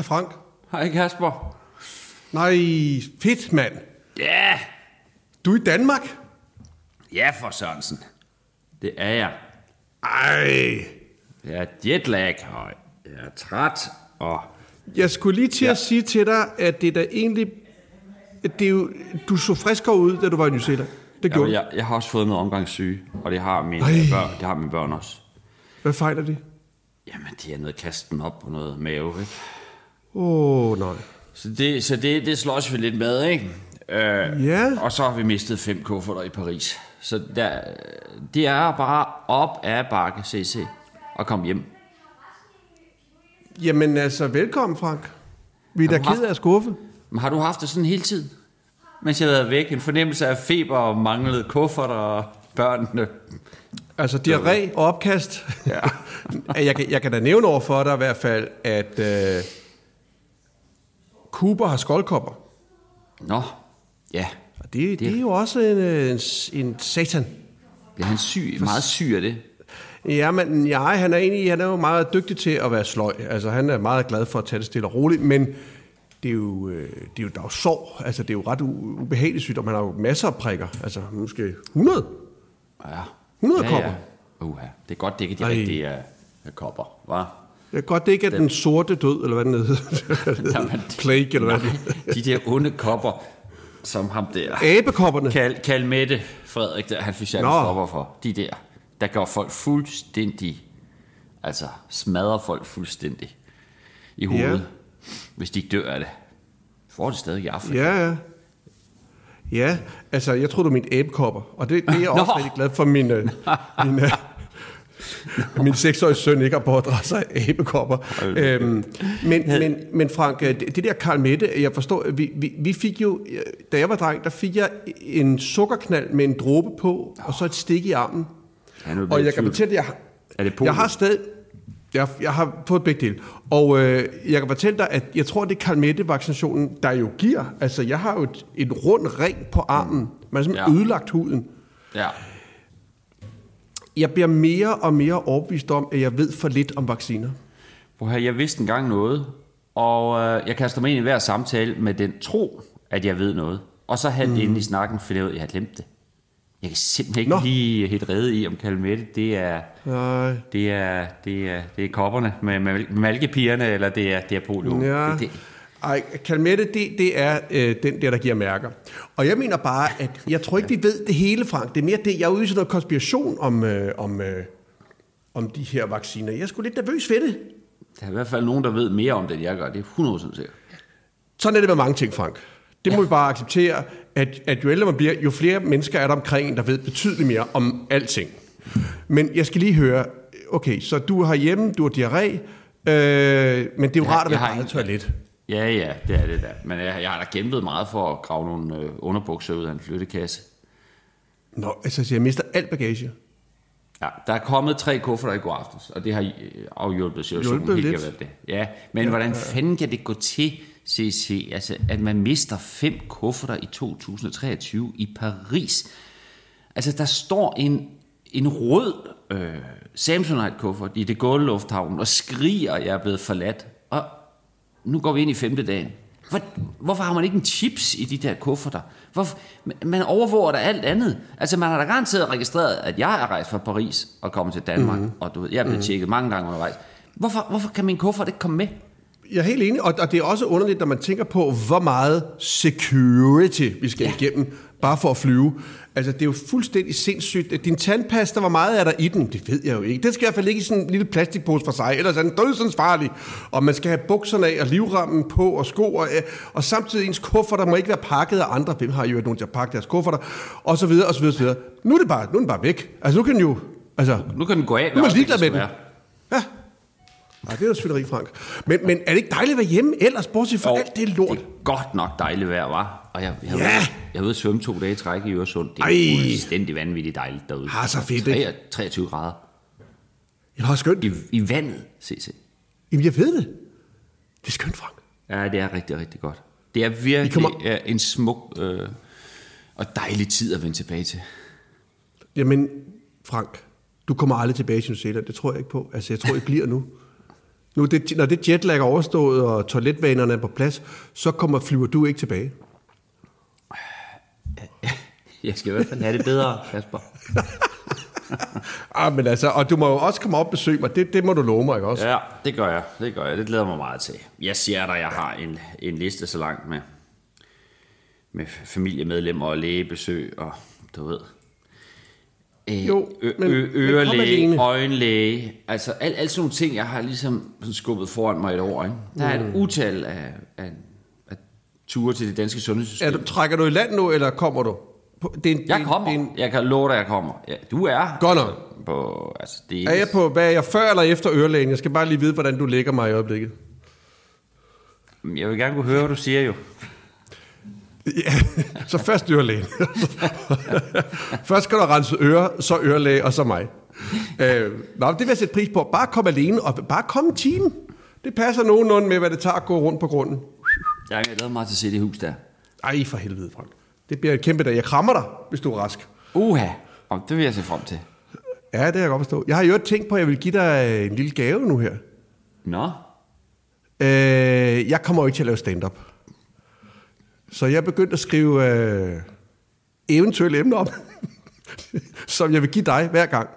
Hej Frank. Hej Kasper. Nej, fedt mand. Ja, Du er i Danmark? ja for Sørensen. Det er jeg. Ej. Jeg er jetlag, og jeg er træt, og Jeg skulle lige til ja. At sige til dig, at det er da egentlig... Det er jo, du så friskere ud, da du var i New Zealand. Det gjorde jeg, jeg har også fået noget omgangssyge, og det har mine Ej. børn, det har mine børn også. Hvad fejler de? Jamen, de er noget kasten op på noget mave, ikke? Åh, oh, nej. Så det, så det, det slås vi lidt med, ikke? Øh, Ja. Og så har vi mistet fem kufferter i Paris. Så der, det er bare op af bakke, CC, og kom hjem. Jamen altså, velkommen Frank. Vi er da ked af at skuffe. Men har du haft det sådan hele tiden? Mens jeg har været væk, en fornemmelse af feber og manglede kufferter og børnene. Altså, diarré og opkast. Ja. jeg, kan, jeg kan da nævne over for dig i hvert fald, at øh, Cooper har skoldkopper. Nå, ja. Og det, det er jo også en, øh, en, en satan. Bliver han syg, meget syg af det? Ja, men ja, han er egentlig han er jo meget dygtig til at være sløj. Altså, han er meget glad for at tage det stille og roligt, men det er jo, øh, det er jo, der er jo sår. Altså, det er jo ret ubehageligt sygdom. Han har jo masser af prikker. Altså, måske 100. Ja. 100 ja, kopper. Ja. Uh, det er godt, det ikke de Ej. rigtige uh, kopper, hva'? Er godt, det ikke er den sorte død, eller hvad den hedder. Jamen, Plague, eller hvad det Nej, de der onde kopper, som ham der... Abekopperne. Kal, Kal Mette Frederik, der, han fik kopper for. De der, der gør folk fuldstændig... Altså, smadrer folk fuldstændig i hovedet, Ja. ja. hvis de ikke dør af det. Får det stadig i Afrika. Ja, ja. Ja, altså, jeg tror du mente æbekopper. Og det, det er jeg også Nå. rigtig glad for, min, øh, min, seksårige søn ikke har pådraget sig æbekopper. Øhm, men, men, men Frank, øh, det, der Karl Mette, jeg forstår, vi, vi, vi fik jo, øh, da jeg var dreng, der fik jeg en sukkerknald med en dråbe på, og så et stik i armen. Og jeg kan fortælle, jeg, Er det jeg har stadig... Jeg, jeg har fået begge dele. Og øh, jeg kan fortælle dig, at jeg tror, det er Kalmette-vaccinationen, der jo giver. Altså, jeg har jo et, en rund ring på armen. Man har simpelthen. Ja. ødelagt huden. Ja. Jeg bliver mere og mere overbevist om, at jeg ved for lidt om vacciner. At høre, jeg vidste engang noget, og øh, jeg kaster mig ind i hver samtale med den tro, at jeg ved noget. Og så halvt mm. inde i snakken, for jeg, jeg har glemt det. Jeg kan simpelthen ikke Nå. Lige helt redde i, om Kalmette, det er, Nej. det er, det er, det er kopperne med, med malkepigerne, eller det er, det er polio. Ja. Det, det, Ej, Kalmette, det, det er øh, den der, der giver mærker. Og jeg mener bare, at jeg tror ikke, vi ved det hele, Frank. Det er mere det, jeg er ude i sådan noget konspiration om, øh, om, øh, om de her vacciner. Jeg er sgu lidt nervøs ved det. der er i hvert fald nogen, der ved mere om det, end jeg gør. Det er 100% sikkert. Sådan er det med mange ting, Frank. Det må Ja. vi bare acceptere, at, at jo ældre man bliver, jo flere mennesker er der omkring, der ved betydeligt mere om alting. Men jeg skal lige høre, okay, så du har hjemme, du har diarré, øh, men det er jo Jeg- rart at være har på eget toilet. Ja, ja, det er det da. Men jeg, jeg har da kæmpet meget for at grave nogle øh, underbukser ud af en flyttekasse. Nå, altså, så jeg mister alt bagage. Ja, der er kommet tre kufferter i går aftes, og det har øh, afhjulpet situationen Hjulpet helt lidt. gevaldigt. Ja, men ja, hvordan fanden kan det gå til, CC, altså, at man mister fem kufferter i 2023 i Paris? Altså, der står en, en rød øh, Samsonite-kuffert i det Gaulle Lufthavn og skriger, at jeg er blevet forladt. Og nu går vi ind i femte dagen. Hvor, hvorfor har man ikke en chips i de der kufferter? Hvorfor, man overvåger da alt andet. Altså, man har da garanteret registreret, at jeg er rejst fra Paris og kommet til Danmark, mm-hmm. og du ved, jeg er blevet mm-hmm. tjekket mange gange undervejs. Hvorfor, hvorfor kan min kuffert ikke komme med? Jeg er helt enig, og, og det er også underligt, når man tænker på, hvor meget security vi skal ja. igennem, bare for at flyve. Altså, det er jo fuldstændig sindssygt. Din tandpasta, hvor meget er der i den? Det ved jeg jo ikke. Den skal i hvert fald ligge i sådan en lille plastikpose for sig, ellers er den dødsens farlig. Og man skal have bukserne af, og livrammen på, og sko, og, øh, og samtidig ens kufferter må ikke være pakket af andre. Hvem har jo nogen til at pakke deres kufferter? Og så videre, og så videre, og så videre. Nu er det bare, nu er den bare væk. Altså, nu kan den jo... Altså, Nu kan den gå af. nu er man ligeglad med den. Ja. Nej, det er jo selvfølgelig Frank. Men, men er det ikke dejligt at være hjemme ellers, bortset fra Og alt det lort? Det er godt nok dejligt vejr, var. Og jeg, jeg, Ja. ja. jeg, jeg ved at svømme to dage i træk i Øresund. Det er Ej. fuldstændig vanvittigt dejligt derude. Ah, så fedt, ikke? 23, 23 grader. Det er skønt. I, I vandet, CC. Jamen, jeg ved det. Det er skønt, Frank. Ja, det er rigtig, rigtig godt. Det er virkelig kommer- kommer... en smuk øh, og dejlig tid at vende tilbage til. Jamen, Frank, du kommer aldrig tilbage til New Zealand. Det tror jeg ikke på. Altså, jeg tror, I bliver nu. Nu det, når det jetlag er overstået, og toiletvanerne er på plads, så kommer flyver du ikke tilbage. Jeg skal i hvert fald have det bedre, Kasper. Ah, men altså, og du må jo også komme op og besøge mig. Det, det må du love mig, ikke også? Ja, det gør jeg. Det gør jeg. Det glæder mig meget til. Jeg siger dig, jeg har en, en liste så langt med, med familiemedlemmer og lægebesøg og du ved. Øh, Jo, men- ørelæge, øjenlæge, altså al, alle sådan nogle ting, jeg har ligesom sådan skubbet foran mig et år. Ikke? Der er et utal af, af, af ture til det danske sundhedssystem. Er du, trækker du i land nu, eller kommer du? Det er en, Jeg er- kommer. Det er, en, Jeg kan love dig, jeg kommer. Ja, du er. Godt nok. På, altså, det er jeg på, hvad er jeg før eller efter ørelægen? Jeg skal bare lige vide, hvordan du lægger mig i øjeblikket. Jeg vil gerne kunne høre, hvad du siger jo. Ja, så først ørelægen. først skal du rense ører, så ørelæge, og så mig. Øh, nå, det vil jeg sætte pris på. Bare kom alene, og bare kom en time. Det passer nogenlunde med, hvad det tager at gå rundt på grunden. Ja, jeg glæder mig til at se det hus der. Ej, for helvede, Frank. Det bliver et kæmpe dag. Jeg krammer dig, hvis du er rask. Uha, Om det vil jeg se frem til. Ja, det kan jeg godt forstå. Jeg har jo tænkt på, at jeg vil give dig en lille gave nu her. Nå, Øh, jeg kommer jo ikke til at lave stand-up. Så jeg er begyndt at skrive øh, eventuelle emner op, som jeg vil give dig hver gang.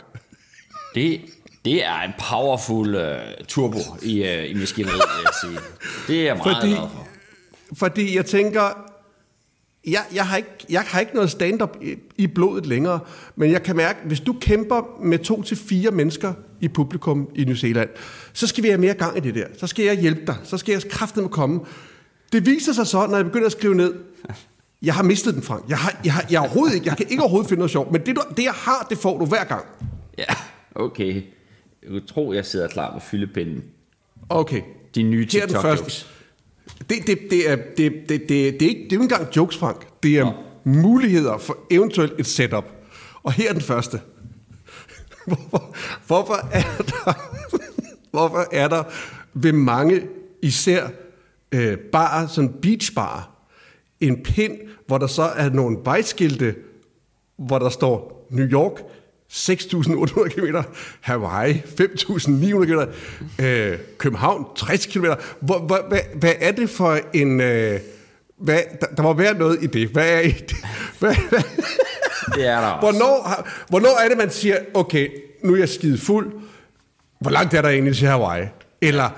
det, det er en powerful uh, turbo i, uh, i maskineriet, vil jeg sige. Det er jeg meget Fordi- glad for. Fordi jeg tænker, jeg, jeg, har, ikke, jeg har ikke noget stand-up i, i blodet længere, men jeg kan mærke, hvis du kæmper med to til fire mennesker i publikum i New Zealand, så skal vi have mere gang i det der. Så skal jeg hjælpe dig. Så skal jeg kraftedeme komme. Det viser sig så, når jeg begynder at skrive ned, jeg har mistet den, Frank. Jeg, har, jeg, har, jeg, overhovedet ikke, jeg kan ikke overhovedet finde noget sjovt, men det, du, det jeg har, det får du hver gang. Ja, okay. Jeg kunne tro, jeg sidder klar med fyldepinden. Okay. De nye er TikTok-jokes. Det, det, det, er, det, det, det, det, er ikke, det er ikke engang jokes, Frank. Det er muligheder for eventuelt et setup. Og her er den første. Hvorfor, hvorfor, er der, hvorfor er der ved mange, især øh, barer, sådan beachbarer, en pind, hvor der så er nogle vejskilte, hvor der står New York 6.800 km, Hawaii 5.900 km, øh, København 60 km. Hvor, hvor, hvad, hvad er det for en... Øh, hvad, der, der må være noget i det. Hvad er, i det? Hvad, hvad, Det er der også. hvornår, hvornår er det, man siger, okay, nu er jeg skide fuld. Hvor langt er der egentlig til Hawaii? Eller,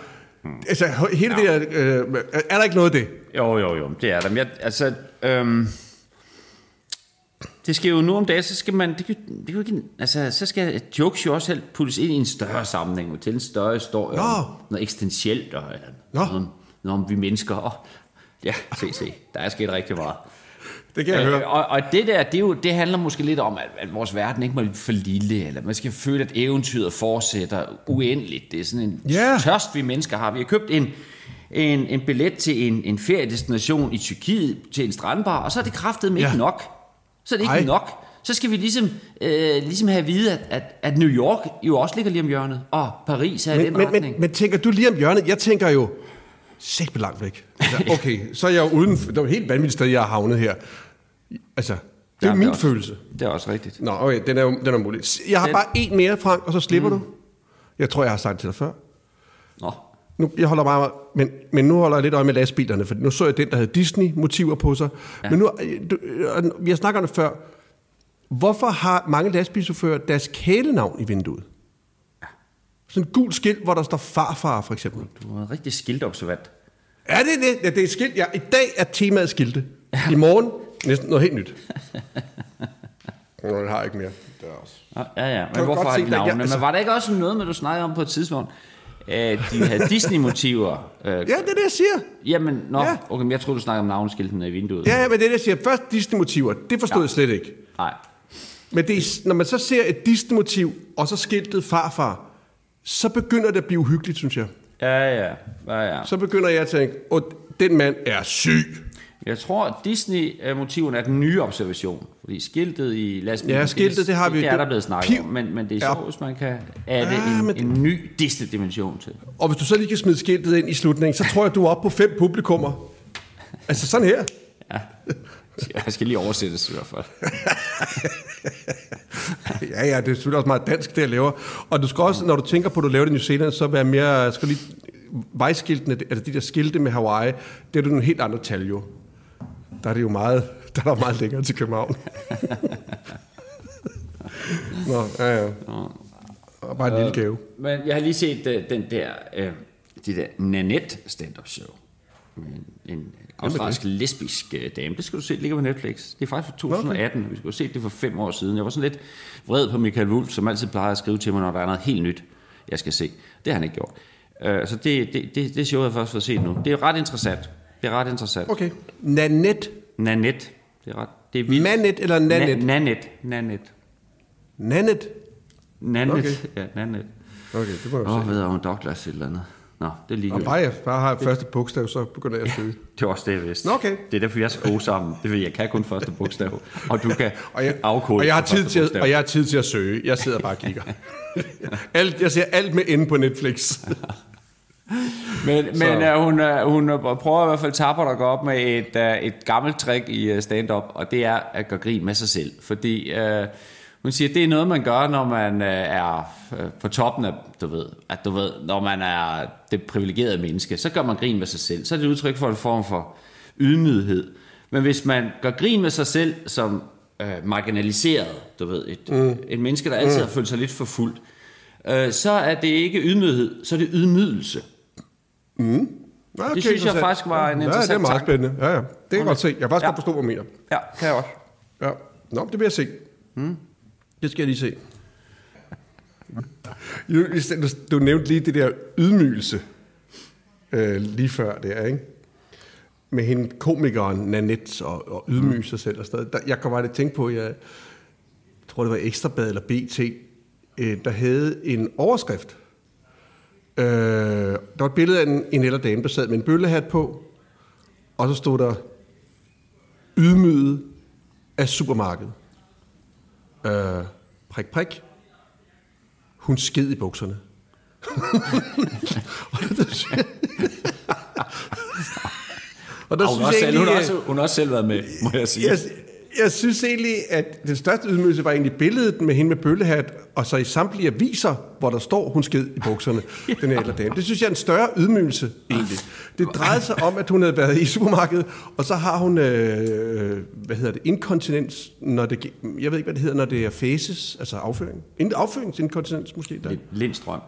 altså, hele ja. det der, øh, er der ikke noget af det? Jo, jo, jo, det er der. Men jeg, altså, øhm, det skal jo nu om dagen, så skal man, det, kan- det kan jo ikke, altså, så skal jokes jo også selv puttes ind i en større sammenhæng, til en større historie, Nå. om noget eksistentielt, og Nå. noget, noget om vi mennesker, og ja, se, se, der er sket rigtig meget. Det kan jeg høre. Øh, og, og det der, det, er jo, det handler måske lidt om, at, at vores verden ikke må blive for lille, eller man skal føle, at eventyret fortsætter uendeligt. Det er sådan en Ja. tørst, vi mennesker har. Vi har købt en, en, en billet til en, en feriedestination i Tyrkiet, til en strandbar, og så er det kraftedeme Ja. ikke nok. Så er det ikke Ej. nok. Så skal vi ligesom, øh, ligesom have at vide, at, at, at New York jo også ligger lige om hjørnet, og Paris er i Men, den men, retning. men, men tænker du lige om hjørnet? Jeg tænker jo, sæt langt væk. Altså, okay, så er jeg jo uden... Det var et helt vanvittigt sted, jeg har havnet her. Altså, det er Jamen, min også- følelse. Det er også rigtigt. Nå, okay, den er jo den er mulig. Jeg har Den- bare en mere, Frank, og så slipper mm. du. Jeg tror, jeg har sagt det til dig før. Nå, Nu, jeg holder meget, men, men nu holder jeg lidt øje med lastbilerne, for nu så jeg den, der havde Disney-motiver på sig. Ja. Men nu, øh, du, øh, vi har snakket om det før. Hvorfor har mange lastbilchauffører deres kælenavn i vinduet? Sådan et gult skilt, hvor der står farfar, for eksempel. du er en rigtig skiltobservant. Er det det? Ja, det er skilt. Ja, I dag er temaet skilte. I morgen næsten noget helt nyt. Nå, det har jeg ikke mere. Det er også. Ja, ja, men hvorfor har de navne? altså- Men var der ikke også noget med, du snakkede om på et tidspunkt, at de havde Disney-motiver? Øh, Ja, det er det, jeg siger. Jamen, nå, Ja. okay, men jeg troede, du snakkede om navneskiltene i vinduet. Ja, ja, men det er det, jeg siger. Først Disney-motiver. Det forstod Ja. jeg slet ikke. Nej, Men det er, når man så ser et Disney-motiv, og så skiltet farfar, så begynder det at blive uhyggeligt, synes jeg. ja, ja, ja, ja. Så begynder jeg at tænke, at den mand er syg. Jeg tror, at Disney-motiven er den nye observation. Fordi skiltet i lastbilen... Ja, skiltet, det har vi- Det er der blevet snakket Piv. om, men, men det er Ja. sjovt, hvis man kan adde Ja, en, men det- en ny Disney-dimension til. Og hvis du så lige kan smide skiltet ind i slutningen, så tror jeg, du er oppe på fem publikummer. Altså sådan her. Ja. Jeg skal lige oversættes i hvert fald. Ja, ja, det er selvfølgelig også meget dansk, det jeg laver. Og du skal også, når du tænker på, at du laver det i New Zealand, så være mere, skal lige vejskiltene, altså de der skilte med Hawaii, det er jo nogle helt andre tal jo. Der er det jo meget, der er der meget længere til København. Nå, ja, ja. Og bare en lille gave. Men jeg har lige set uh, den der, uh, det der Nanette stand-up show. En, en australsk lesbisk uh, dame. Det skal du se, det ligger på Netflix. Det er faktisk fra 2018. Okay. Vi skulle have set det for fem år siden. Jeg var sådan lidt vred på Michael Wolf, som altid plejer at skrive til mig, når der er noget helt nyt, jeg skal se. Det har han ikke gjort. Uh, så det, det, det, det show, jeg først fået set nu. Det er ret interessant. Det er ret interessant. Okay. Nanette. Nanette. Det er ret... Det er vildt. Eller Nanette? Na- Nanette. Nanette. Nanette. Nanette. Okay. Ja, Nanette. Okay, det må jeg Åh, se. ved jeg, om Douglas et eller andet. Nå, det er lige Og bare jeg bare har første bogstav, så begynder jeg at søge. Det er også det, jeg vidste. Nå, okay. Det er derfor, vi er så gode sammen. Det ved jeg, jeg kan kun første bogstav. Og du kan Og jeg, afkode og jeg har tid første til at, bogstav. og jeg har tid til at søge. Jeg sidder bare og kigger. alt, jeg ser alt med inde på Netflix. Men, men uh, hun, uh, hun uh, prøver i hvert fald tapper at gå op med et, uh, et gammelt trick i stand-up, og det er at gøre grin med sig selv. Fordi uh, hun siger, at det er noget, man gør, når man uh, er på toppen af, du ved, at du ved, når man er det privilegerede menneske, så gør man grin med sig selv. Så er det et udtryk for en form for ydmyghed. Men hvis man gør grin med sig selv som uh, marginaliseret, du ved, et, mm. et menneske, der altid har følt sig lidt for fuldt, uh, så er det ikke ydmyghed, så er det ydmygelse. Okay, Det synes jeg interessant. faktisk var en Ja, det er interessant meget tanke. spændende. Ja, ja. Det kan jeg godt se. Jeg kan faktisk Ja. godt forstå, hvad du mener. Ja, kan jeg også. Ja. Nå, det vil jeg se. Hmm? Det skal jeg lige se. Du, du, nævnte lige det der ydmygelse øh, lige før der, ikke? Med hende komikeren Nanette og, og ydmyge sig selv og stadig. Der, jeg kan bare lidt tænke på, jeg tror det var Ekstrabad eller BT, øh, der havde en overskrift. Øh, der var et billede af en, en ældre dame, der sad med en bøllehat på, og så stod der ydmyget af supermarkedet. Øh, prik, prik. Hun sked i bukserne. og der synes hun, synes også jeg selv, hun, har egentlig, også, hun har også selv været med, må jeg sige. jeg, jeg synes egentlig, at den største ydmygelse var egentlig billedet med hende med bøllehat, og så i samtlige aviser, hvor der står, hun sked i bukserne, den her ældre dame. Det synes jeg er en større ydmygelse, egentlig. Det drejede sig om, at hun havde været i supermarkedet, og så har hun, øh, hvad hedder det, inkontinens, når det, jeg ved ikke, hvad det hedder, når det er faces, altså afføring. In- Afføringsinkontinens måske. Der. Lindstrøm.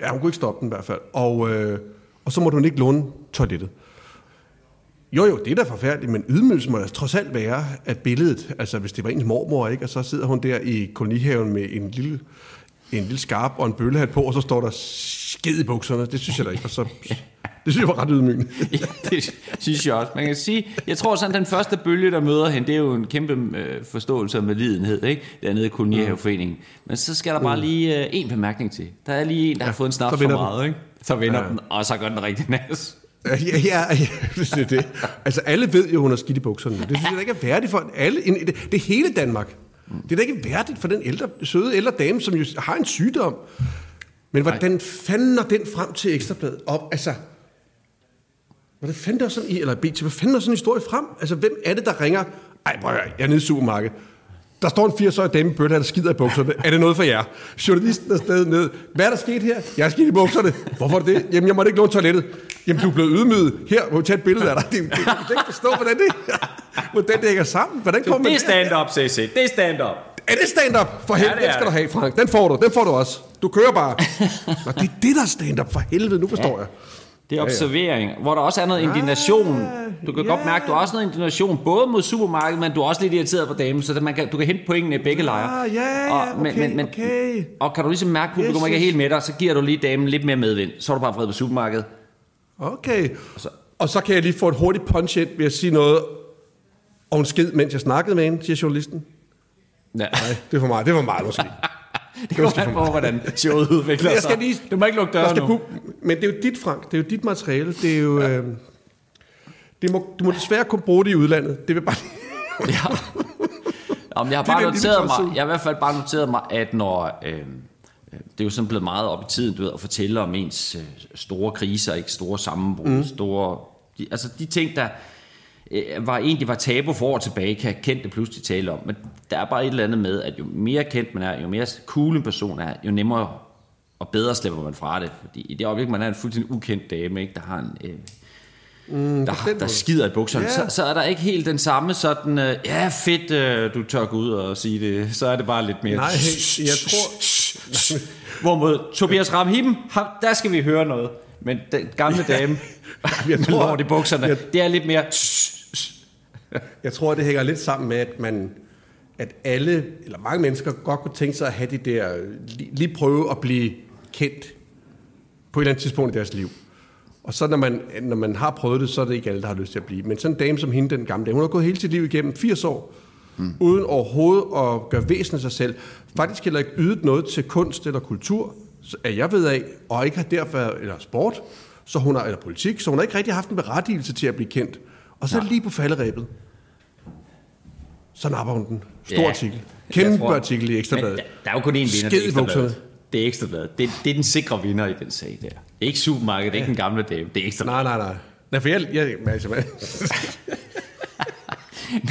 Ja, hun kunne ikke stoppe den i hvert fald. Og, øh, og så måtte hun ikke låne toilettet. Jo, jo, det er da forfærdeligt, men ydmygelse må da trods alt være, at billedet, altså hvis det var ens mormor, ikke, og så sidder hun der i kolonihaven med en lille, en lille skarp og en bøllehat på, og så står der skid i bukserne. Det synes jeg da ikke var så... Det synes jeg var ret ydmygende. Ja, det synes jeg også. Man kan sige, jeg tror sådan, den første bølge, der møder hende, det er jo en kæmpe øh, forståelse af medlidenhed, ikke? Dernede i kolonihaveforeningen. Men så skal der bare lige øh, en bemærkning til. Der er lige en, der ja, har fået en så for vinder den. meget, ikke? Så vinder Ja. ja. den, og så gør den rigtig nas. Ja, ja, ja, det er det. Altså, alle ved jo, hun har skidt i bukserne. Det synes jeg da ikke er værdigt for alle. Det, det er hele Danmark. Det er da ikke værdigt for den ældre, søde ældre dame, som jo har en sygdom. Men hvordan fanden når den frem til Ekstrabladet op? Altså, hvordan fanden der sådan i, eller BT, hvad fanden er sådan en historie frem? Altså, hvem er det, der ringer? Ej, prøv jeg er nede i supermarkedet. Der står en 80-årig dame i bøtte, der skider i bukserne. Er det noget for jer? Journalisten er stadig ned. Hvad er der sket her? Jeg er skidt i bukserne. Hvorfor er det? Jamen, jeg måtte ikke låne toilettet. Jamen, du er blevet ydmyget. Her, tage et billede af dig. Det, det, det, kan ikke forstå, hvordan det, hvordan det hænger sammen. Hvordan kommer Det er stand-up, CC. Det er stand-up. er det stand-up? For helvede, det er den skal det. du have, Frank. Den får du, den får du også. Du kører bare. Nå, det er det, der er stand-up. For helvede, nu forstår jeg. Det er observering, hvor der også er noget indignation. Du kan ja. godt mærke, at du har også noget indignation, både mod supermarkedet, men du er også lidt irriteret på damen, så man kan, du kan hente pointene i begge lejre. Ah, ja, ja, okay, okay. Og kan du ligesom mærke, at publikum Yes, ikke er helt med dig, så giver du lige damen lidt mere medvind. Så er du bare vred på supermarkedet. Okay. Og så kan jeg lige få et hurtigt punch ind ved at sige noget, og hun sked, mens jeg snakkede med hende, siger journalisten. Ja. Nej, det er for meget. Det var meget måske. Det kommer an på, hvordan showet udvikler Jeg sig. skal lige, Du må ikke lukke der døren skal nu. pu- Men det er jo dit, Frank. Det er jo dit materiale. Det er jo... Ja. Øh, det må, du må desværre kunne bruge det i udlandet. Det vil bare... Ja. Om jeg har bare noteret mig, jeg har i hvert fald bare noteret mig, at når, øh, det er jo sådan blevet meget op i tiden, du ved, at fortælle om ens øh, store kriser, ikke store sammenbrud, mm. store, de, altså de ting, der øh, var egentlig var tabu for år tilbage, kan kendte pludselig tale om. Men der er bare et eller andet med, at jo mere kendt man er, jo mere cool en person er, jo nemmere og bedre slipper man fra det. Fordi i det øjeblik, man er en fuldstændig ukendt dame, ikke, der har en... Øh, mm, der, der skider i bukserne, Ja. så, så er der ikke helt den samme sådan, øh, ja fedt, øh, du tør gå ud og sige det, så er det bare lidt mere... Nej, jeg tror... Hvorimod Tobias Ramhim, der skal vi høre noget. Men den gamle dame, jeg med tror- lort i bukserne, jeg- det er lidt mere... Jeg tror, det hænger lidt sammen med, at man at alle, eller mange mennesker, godt kunne tænke sig at have det der, lige, lige prøve at blive kendt på et eller andet tidspunkt i deres liv. Og så når man, når man har prøvet det, så er det ikke alle, der har lyst til at blive. Men sådan en dame som hende, den gamle dame, hun har gået hele sit liv igennem 80 år, mm. uden overhovedet at gøre væsen af sig selv. Faktisk heller ikke ydet noget til kunst eller kultur, at jeg ved af, og ikke har derfor, eller sport, så hun har, eller politik, så hun har ikke rigtig haft en berettigelse til at blive kendt. Og så Nej. lige på falderæbet, så napper hun den. Stor Ja, artikel. jeg Kæmpe tror- artikel i Ekstrabladet. Der, der er jo kun én vinder, Skid det i er Ekstrabladet. Det er Ekstrabladet. Det, det er den sikre vinder i den sag der. Det er ikke supermarkedet, det er ikke den gamle dame, det er Ekstrabladet. Nej, nej, nej. Nej, for jeg, jeg, altså, hvad-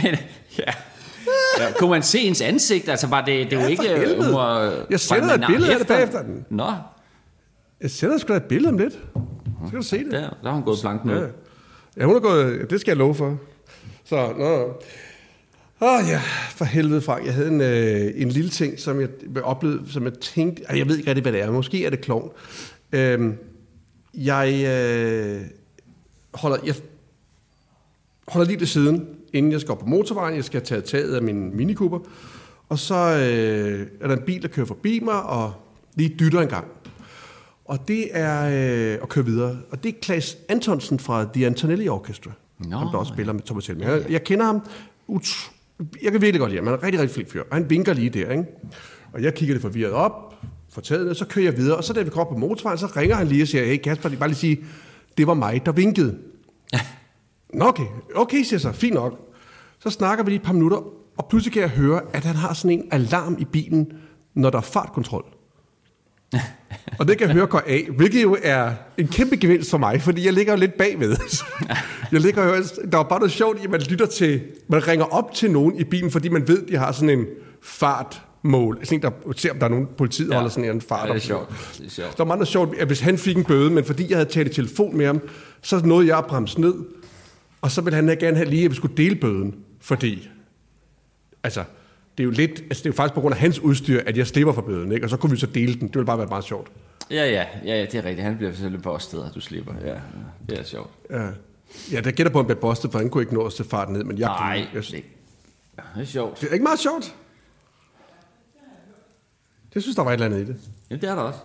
Men, ja. Ja. Kunne man se ens ansigt? Altså, var det, det er jo Ja, ikke... helvede. hun var- Jeg sender et billede af det efter- bagefter. Nå, jeg sender sgu da et billede om lidt. Så skal du se det. der, der har hun gået planken ud. Ja. ja, hun er gået, det skal jeg love for. Så, nå. Åh oh, ja, for helvede, Frank. Jeg havde en, øh, en lille ting, som jeg oplevede, som jeg tænkte, ej, jeg ved ikke rigtig, hvad det er. Måske er det klovn. Øhm, jeg øh, holder, jeg holder lige til siden, inden jeg skal op på motorvejen. Jeg skal tage taget af min Mini Cooper. Og så øh, er der en bil, der kører forbi mig, og lige dytter en gang. Og det er øh, at køre videre. Og det er Klaas Antonsen fra The Antonelli Orchestra. Nå, ham, der også spiller med Thomas Helmer. Jeg, jeg kender ham. Ut- jeg kan virkelig godt lide ham. Han er en rigtig, rigtig flink fyr. Og han vinker lige der, ikke? Og jeg kigger det forvirret op, får taget så kører jeg videre. Og så da vi kommer op på motorvejen, så ringer han lige og siger, hey Kasper, bare lige sige, det var mig, der vinkede. Nå, okay. Okay, siger jeg så. Fint nok. Så snakker vi lige et par minutter, og pludselig kan jeg høre, at han har sådan en alarm i bilen, når der er fartkontrol. og det kan jeg høre går af, hvilket jo er en kæmpe gevinst for mig, fordi jeg ligger jo lidt bagved. jeg ligger jo, der er bare noget sjovt i, at man lytter til, man ringer op til nogen i bilen, fordi man ved, de har sådan en fartmål. Altså en, der ser, om der er nogen politiet ja. holder sådan en fart. Ja, det er sjovt. Det er sjovt. Der var meget sjovt, at hvis han fik en bøde, men fordi jeg havde talt i telefon med ham, så nåede jeg at bremse ned, og så ville han gerne have lige, at vi skulle dele bøden, fordi, altså, det er jo lidt, altså det er jo faktisk på grund af hans udstyr, at jeg slipper for bøden, ikke? og så kunne vi så dele den. Det ville bare være meget sjovt. Ja, ja, ja, ja, det er rigtigt. Han bliver selvfølgelig bustet, og du slipper. Ja, det er sjovt. Ja, ja der gætter på, at han blev bustet, for han kunne ikke nå at se farten ned, men jeg Nej, kunne. Jeg, det, det er sjovt. det er ikke meget sjovt. Det synes, der var et eller andet i det. Ja, det er der også.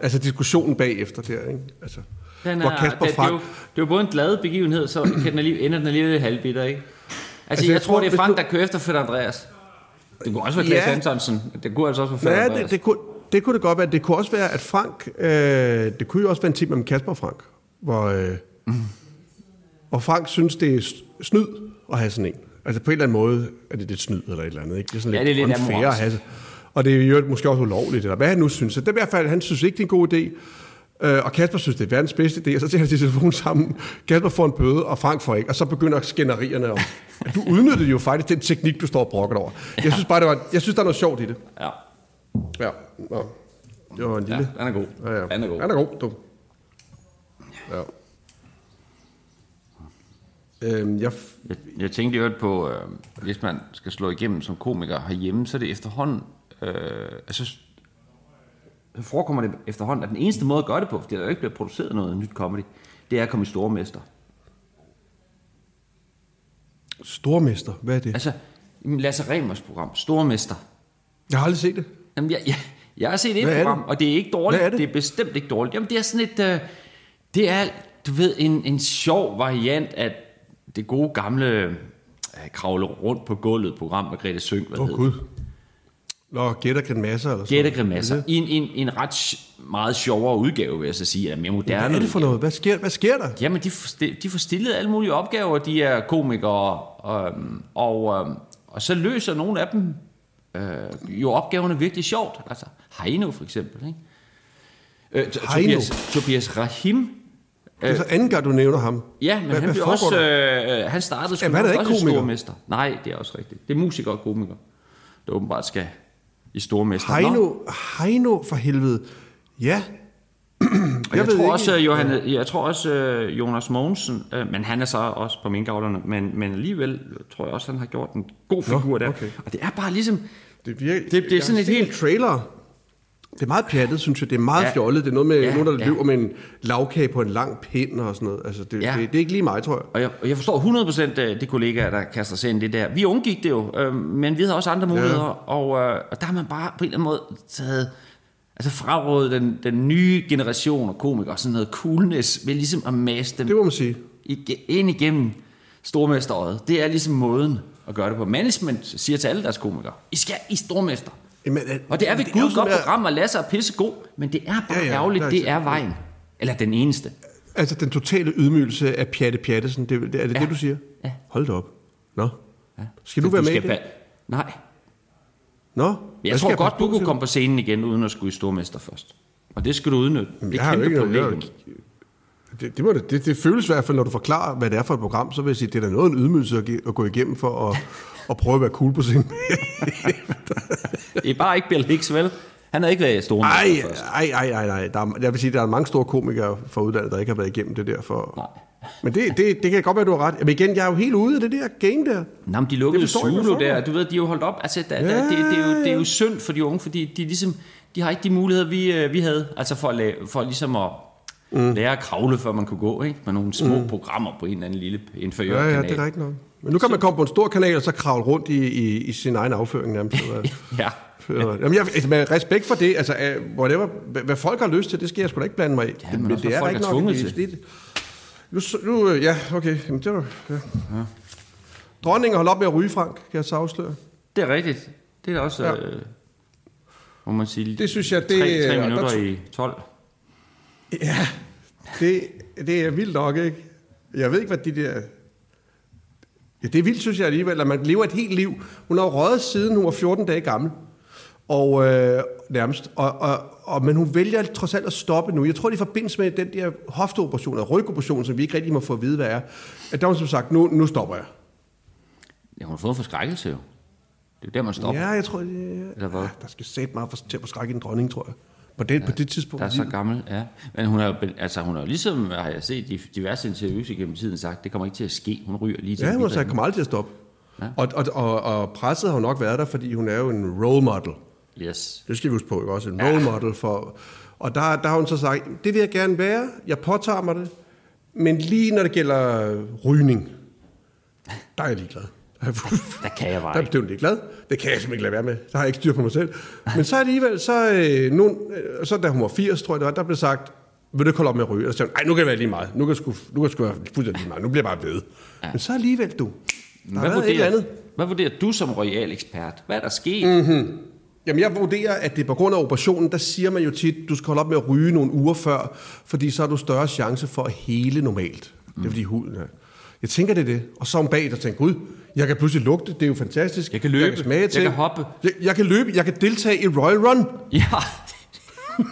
Altså diskussionen bagefter der, ikke? Altså, Den hvor er, Kasper det, det, er Frank... jo, det er jo både en glad begivenhed, så kan den alligevel, ender den alligevel halvbitter, ikke? Altså, Altså, jeg, jeg tror, tror, det er Frank, du- der kører efter Fætter Andreas. Det kunne også være Klaas Ja. Antonsen. Det kunne altså også være Fætter Ja, Andreas. det, det, kunne, det kunne det godt være. Det kunne også være, at Frank... Øh, det kunne jo også være en ting mellem Kasper og Frank, hvor, øh, mm. hvor Frank synes, det er snyd at have sådan en. Altså på en eller anden måde er det lidt snyd eller et eller andet. Ikke? Det er sådan Ja, lidt, det er lidt unfair at have. Og det er jo måske også ulovligt, eller hvad han nu synes. Så det er i hvert fald, han synes ikke, det er en god idé. Øh, og Kasper synes, det er verdens bedste idé, og så tager de telefonen sammen. Kasper får en bøde, og Frank får ikke. Og så begynder skænderierne om. Du udnyttede jo faktisk den teknik, du står og brokker over. Jeg synes bare, det var, jeg synes, der er noget sjovt i det. Ja, Ja, Nå. det var en ja, lille... den er god. Ja, ja. Den er god. Han er god, du. Ja. Øhm, jeg, Jeg, jeg tænkte jo på, øh, hvis man skal slå igennem som komiker herhjemme, så er det efterhånden, øh, altså, så forekommer det efterhånden, at den eneste måde at gøre det på, fordi der jo ikke bliver produceret noget nyt comedy, det er at komme i stormester. stormester, hvad er det? Altså, Lasse Remers program, Stormester. Jeg har aldrig set det. Jamen, jeg, jeg, jeg har set et program, det? og det er ikke dårligt. Er det? det er bestemt ikke dårligt. Jamen, det er sådan et... Øh, det er, du ved, en, en sjov variant af det gode gamle øh, kravle rundt på gulvet program med Grete Søng, hvad oh, Gud. Nå, gætter kan masser eller Gætte sådan grimasser. I en, en, en ret meget sjovere udgave, vil jeg så sige. Eller mere moderne Hvad er det for noget? Hvad sker, hvad sker der? Jamen, de, de får stillet alle mulige opgaver, de er komikere, øhm, og, øhm, og så løser nogle af dem øh, jo opgaverne virkelig sjovt. Altså, Heino for eksempel, ikke? Øh, Heino? Tobias, Tobias Rahim, Det er så anden gang, du nævner ham. ja, men Hvad- han blev også, der? øh, han startede sgu nok ikke også i komiker. stormester. Nej, det er også rigtigt. Det er musiker og komiker, der åbenbart skal i stormester. Nå, Heino, Heino for helvede. Ja. Og jeg, ved tror ikke. også, Johan, jeg tror også, øh, Jonas Mogensen, øh, men han er så også på minkavlerne, men, men alligevel tror jeg også, han har gjort en god figur der. okay. Og det er bare ligesom, Det, virker, Det- det er jeg sådan et helt- trailer. Det er meget pjattet, synes jeg. Det er meget Ja. fjollet. Det er noget med Ja, nogen, der ja. løber med en lavkage på en lang pind og sådan noget. Altså, det, Ja. det, det, er ikke lige mig, tror jeg. og jeg, og jeg forstår 100% af de kollegaer, der kaster sig ind i det der. Vi undgik det jo, øh, men vi havde også andre muligheder, ja. og, øh, og der har man bare på en eller anden måde taget, altså frarådet den, den nye generation af komikere, sådan noget coolness, ved ligesom at mase dem Det må man sige. ig- ind igennem stormesteråret. Det er ligesom måden at gøre det på. Management siger til alle deres komikere, I skal i stormester. Jamen, Og det er ved Gud sådan godt der- program, og Lasse er pissegod, men det er bare ja, Ja, ærgerligt, er det ikke- er vejen. Eller den eneste. Altså, den totale ydmygelse af Pjatte Pjattesen, det, det, er det Ja. det, du siger? Ja. Hold da op. Nå. Ja. Skal du være med i skal det? pa- Nej. Nå. Jeg Hvad tror godt, du kunne komme på scenen igen, uden at skulle i stormester først. Og det skal du udnytte. Det Jeg er kæmpe ikke privilegium. jeg- Det, det, må det, det, det føles i hvert fald, når du forklarer, hvad det er for et program, så vil jeg sige, det er da noget en ydmygelse at, at gå igennem for at, at prøve at være cool på scenen. Det er bare ikke Bill Hicks, vel? Han havde ikke været i stormester Ej, først. ej, ej, ej, nej. Der er, jeg vil sige, der er mange store komikere fra udlandet, der ikke har været igennem det der. For... Nej. Men det, det, det kan godt være, du har ret. Men igen, jeg er jo helt ude af det der game der. Nå, men de lukkede Zulu der. Du ved, de er jo holdt op. Altså, der, der, Ja, det, det, er jo, det er ja. jo synd for de unge, fordi de ligesom, de har ikke de muligheder, vi, øh, vi havde. Altså for, at lave, for ligesom at mm. lære at kravle, før man kunne gå, ikke? Med nogle små mm. programmer på en eller anden lille inferiør Ja, ja, kanal. det er rigtigt nok. Men nu kan man komme på en stor kanal, og så kravle rundt i, i, i sin egen afføring nærmest. Ja. Jamen, jeg, altså, med respekt for det, altså, uh, whatever, hvad, hvad folk har lyst til, det skal jeg sgu da ikke blande mig i. Ja, men hvad folk er rigtigt tvunget det- til. det- Nu, nu, øh, ja, okay. Jamen, det var, ja. ja. Dronningen holdt op med at ryge, Frank, kan jeg så afsløre. Det er rigtigt. Det er også, ja. Øh, må man sige, Det synes jeg, det- tre, tre der minutter tro- i 12. Ja, det, det er vildt nok, ikke? Jeg ved ikke, hvad de der... Ja, det er vildt, synes jeg alligevel, at man lever et helt liv. Hun har røget siden hun var 14 dage gammel. Og øh, nærmest. Og, og, og, men hun vælger trods alt at stoppe nu. Jeg tror, det er i forbindelse med den der hofteoperation, eller rygoperation, som vi ikke rigtig må få at vide, hvad er. At der har hun som sagt, nu, nu stopper jeg. Ja, hun har fået forskrækkelse jo. Det er der, man stopper. Ja, jeg tror, det, Eller hvad? Ja, der skal sætte meget for, til at forskrække en dronning, tror jeg. På det, ja, på det tidspunkt. Der er så gammel, ja. Men hun har altså hun har ligesom, har jeg set i diverse interviews igennem tiden sagt, det kommer ikke til at ske. Hun ryger lige til Ja, hun har sagt, kommer aldrig til at stoppe. Ja. Og, og, og, og presset har jo nok været der, fordi hun er jo en role model. Yes. Det skal vi huske på, ikke også? En role model for... Og der, der har hun så sagt, det vil jeg gerne være, jeg påtager mig det, men lige når det gælder rygning, der er jeg ligeglad. Der kan jeg bare Der er jeg ikke glad. Det kan jeg simpelthen ikke lade være med. Der har jeg ikke styr på mig selv. Men så alligevel, så, øh, nogen, øh, så da hun var 80, tror jeg det var, der blev sagt, vil du ikke holde op med at ryge? Og så sagde hun, "Ej, nu kan det være lige meget. Nu kan sgu, nu kan sgu være fuldstændig lige meget. Nu bliver jeg bare ved. Ja. Men så alligevel, du. Der Hvad vurderer, andet. hvad vurderer du som royal ekspert? Hvad er der sket? Mm. Jamen, jeg vurderer, at det er på grund af operationen, der siger man jo tit, du skal holde op med at ryge nogle uger før, fordi så har du større chance for at hele normalt. Det er fordi huden er. Jeg tænker, det er det. Og så om bag, der tænker gud, jeg kan pludselig lugte, det er jo fantastisk. Jeg kan løbe, jeg kan, smage jeg til. kan hoppe. Jeg, jeg kan løbe, jeg kan deltage i Royal Run. Ja,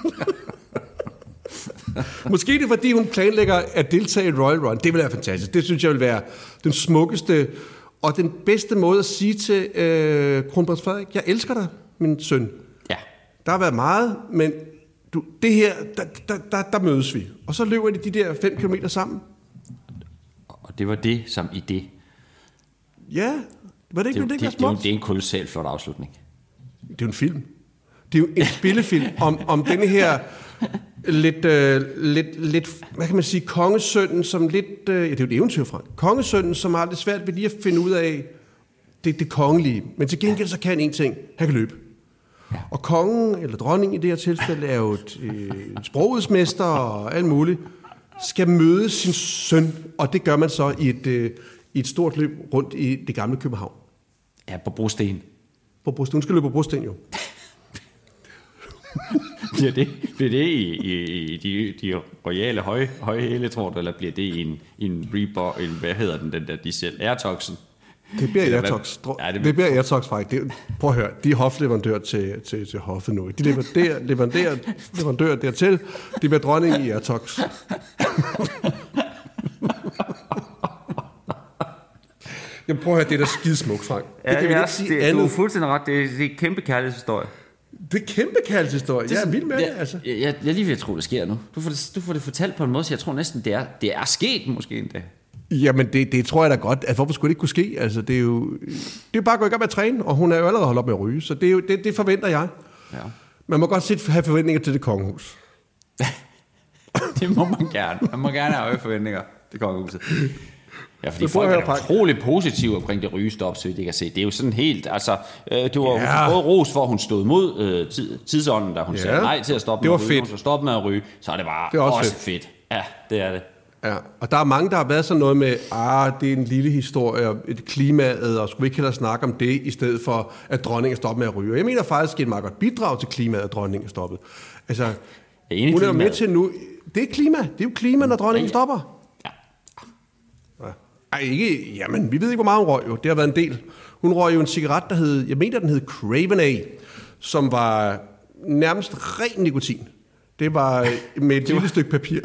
Måske det er, fordi hun planlægger at deltage i Royal Run. Det vil være fantastisk. Det synes jeg vil være den smukkeste og den bedste måde at sige til øh, kronprins Frederik, jeg elsker dig, min søn. ja. Der har været meget, men du, det her, der, der, der, der mødes vi. Og så løber de de der 5 km sammen. Og det var det som i det. Ja, var det Det, ikke det, det, det, det, det, det, er en kolossalt flot afslutning. det er jo en film. Det er jo en spillefilm om, om denne her lidt, øh, lidt, lidt, hvad kan man sige, kongesønnen, som lidt, øh, ja, det er jo et eventyr fra. Kongesønnen, som har det svært ved lige at finde ud af det, det kongelige. Men til gengæld så kan han en ting, han kan løbe. Ja. Og kongen, eller dronningen i det her tilfælde, er jo et, øh, en sprogedsmester og alt muligt, skal møde sin søn, og det gør man så i et, øh, i et stort løb rundt i det gamle København. Ja, på brosten. På Brosten. Hun skal løbe på Brosten jo. Bliver det, bliver det i, i, i de, de royale høje, høje hæle, tror du, eller bliver det i en, i en Reebok, en, hvad hedder den, den der, de selv, Airtoxen? Det bliver Airtox. Ja, det- det, bliver Airtox faktisk. Det, prøv at høre, de er hofleverandør til, til, til hoffet nu. De leverer, leverer, leverandør dertil. De bliver dronning i Airtox. Jeg prøver at høre, det er da skidesmukt, Frank. Det kan vi ikke sige det, andet. Du er fuldstændig ret. Det er, det er en kæmpe kærlighedshistorie. Det er kæmpe kærlighedshistorie. Jeg er vild med det, altså. Jeg, jeg, jeg lige ved at tro, det sker nu. Du får det, du får det fortalt på en måde, så jeg tror næsten, det er, det er sket måske endda. Jamen, det, det tror jeg da godt. Altså, hvorfor skulle det ikke kunne ske? Altså, det er jo, det er bare at gå i gang med at træne, og hun er jo allerede holdt op med at ryge, så det, er jo, det, det forventer jeg. Ja. Man må godt sit have forventninger til det kongehus. Det må man gerne. Man må gerne have forventninger til kongehuset. Ja, fordi folk er utrolig positive omkring det rygestop, så jeg kan se. Det er jo sådan helt, altså, øh, du har Ja. fået ros for, at hun stod mod øh, tid, tidsånden, da hun Ja. sagde nej til at stoppe Det med var at ryge. fedt. Hun så stoppe med at ryge, så er det bare Det er også også, fedt. Ja, det er det. Ja, og der er mange, der har været sådan noget med, ah, det er en lille historie, og et klimaet, og skulle vi ikke hellere snakke om det, i stedet for, at dronningen stopper med at ryge. Jeg mener faktisk, det er et meget godt bidrag til klimaet, at dronningen er stoppet. Altså, er hun er jo med til nu, det er klima, det er jo klima, når dronningen Ja, ja. stopper. Ej, ikke, jamen, vi ved ikke, hvor meget hun røg jo. Det har været en del. Hun røg jo en cigaret, der hed, jeg mener, den hed Craven A, som var nærmest ren nikotin. Det var øh, med et lille stykke papir.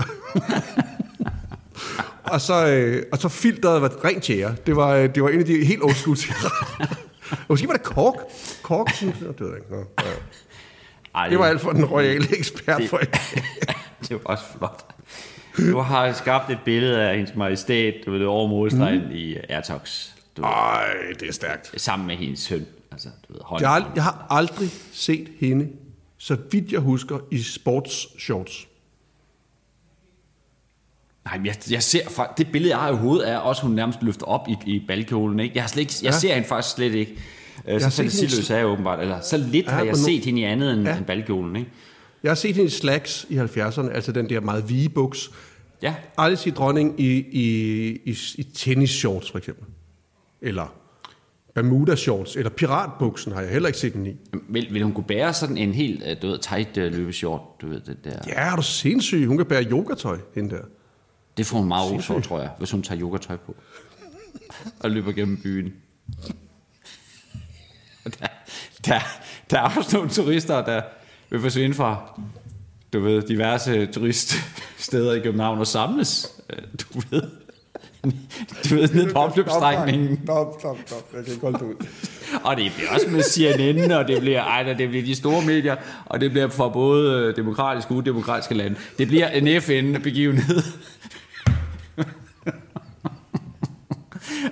og, så, øh, og så filteret var rent tjære. Det var, øh, det var en af de helt old school cigaretter. Og Måske var det kork. Kork. Det ved jeg ikke. Nå, ja. Ej, Det var alt for den royale ekspert Det- for det var også flot. Du har skabt et billede af hendes majestæt, du ved, over målstregen mm. i Airtox. Du ved, Ej, det er stærkt. sammen med hendes søn. Altså, du ved. Jeg har, jeg har aldrig set hende, så vidt jeg husker, i sportsshorts. Nej, men jeg, jeg ser fa- det billede, jeg har i hovedet, er også, hun nærmest løfter op i, i balkjolen. Ikke? Jeg, har slet ikke, jeg Ja. ser hende faktisk slet ikke. Øh, har så fantasiløs er jeg åbenbart. Eller så lidt Ja, har jeg set hende i andet end, ja. end balkjolen. Ikke? Jeg har set hende i slacks i 70'erne, altså den der meget vige buks. Ja, Aldrig set dronning i, i, i, i tennisshorts, for eksempel. Eller Bermuda shorts, eller piratbuksen har jeg heller ikke set hende i. vil, vil hun kunne bære sådan en helt øh, du ved, tight øh, løbeshort? Du ved, det, der. Ja, er du sindssyg? Hun kan bære yogatøj, hende der. det får hun meget ros tror jeg, hvis hun tager yogatøj på. og løber gennem byen. Der, der, der er også nogle turister, der vil forsvinde fra du ved, diverse turiststeder i København og samles. øh, Du ved, du ved, ned på opløbsstrækningen. Stop, stop, stop. Jeg kan ikke holde det ud. Og det bliver også med CNN, og det bliver, ej, det bliver de store medier, og det bliver for både øh, demokratiske og udemokratiske lande. Det bliver en FN-begivenhed.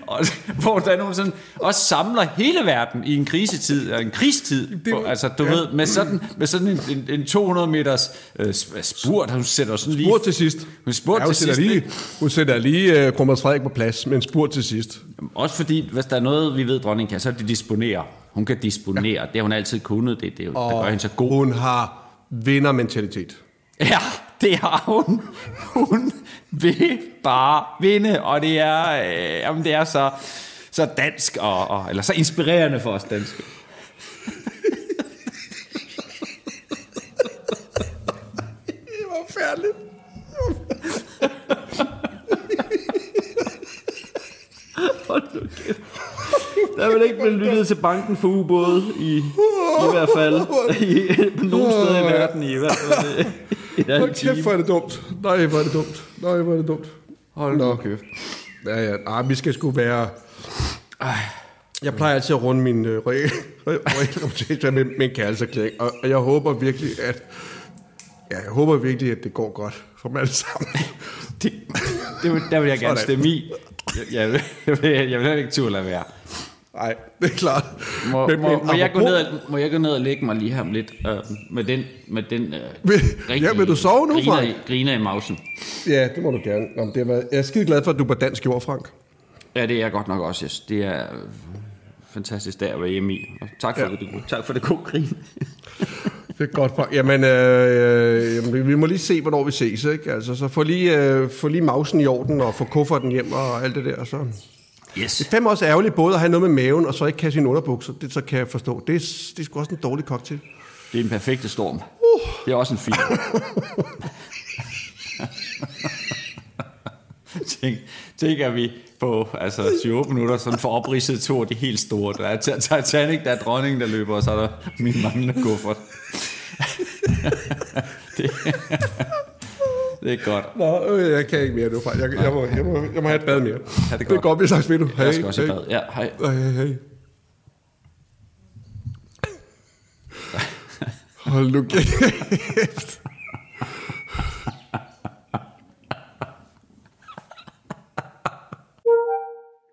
og, hvor der er nogen sådan, også samler hele verden i en krisetid, en krigstid. Det- Det, altså, du ja. ved, med sådan, med sådan en, en, en 200 meters øh, spurt, hun sætter sådan lige... Spurt til sidst. Hun spurgte Ja, hun til sidst, lige, hun sætter lige uh, Kronprins Frederik på plads, men spurt til sidst. Også fordi, hvis der er noget, vi ved, dronningen kan, så er det disponere. Hun kan disponere. Ja. Det har hun altid kunnet. Det, det, jo- der gør hende så god. Hun har vindermentalitet. Ja, det har hun. Hun vil bare vinde, og det er, øh, jamen, det er så, så dansk, og, og, eller så inspirerende for os danske. Det var færdigt. Der er vel ikke blevet lyttet til banken for ubåde, i, i hvert fald. I, på nogle steder i verden, i hvert fald. I den Hold kæft, hvor er det dumt. Nej, hvor er det dumt. Nej, hvor er det dumt. Hold nu kæft. Ja, ja. Ah, vi skal sgu være... Jeg plejer altid at runde min øh, reelle med, med en kærlighedserklæring, og, og jeg håber virkelig, at ja, jeg håber virkelig, at det går godt for dem alle sammen. Det, det, vil- der vil jeg gerne stemme i. Jeg, jeg, vil- jeg, vil, jeg vil heller ikke turde lade være. Nej, det er klart. Må, Men- må, men må, jeg gå ned, og- må jeg gå ned og lægge mig lige her om lidt øh, med den, med den øh, Vil- ja, vil du sove nu, griner, Frank? griner i mausen. Ja, det må du gerne. Nå, det var, jeg er skide glad for, at du er på dansk jord, Frank. Ja, det er jeg godt nok også. Yes. Det er øh, fantastisk der at være hjemme i. Og tak for, Ja. det, tak for det gode grin. Det er godt, Frank. Jamen, øh, jamen, vi må lige se, hvornår vi ses, ikke? Altså, så få lige, øh, få lige mausen i orden, og få kufferten hjem, og alt det der, så... Yes. Det er også ærgerligt både at have noget med maven, og så ikke kan sine underbukser. Det så kan jeg forstå. Det er, det er sgu også en dårlig cocktail. Det er en perfekte storm. Uh. Det er også en film. Tænk, tænker vi på altså 7-8 minutter, sådan for opridset to af de helt store. Der er Ti- Titanic, der er dronningen, der løber, og så er der min manglende kuffert. det, det er godt. Nå, øh, jeg kan ikke mere nu, far. Jeg, jeg, må, jeg, må, jeg må have et bad mere. Ha det godt. Det er godt, vi snakkes ved nu. Hey, jeg skal også hey. bad. Ja, hej. Hej, hej, hej. Hold nu kæft.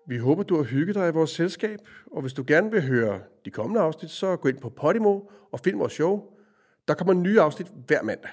Vi håber, du har hygget dig i vores selskab, og hvis du gerne vil høre de kommende afsnit, så gå ind på Podimo og find vores show. Der kommer nye afsnit hver mandag.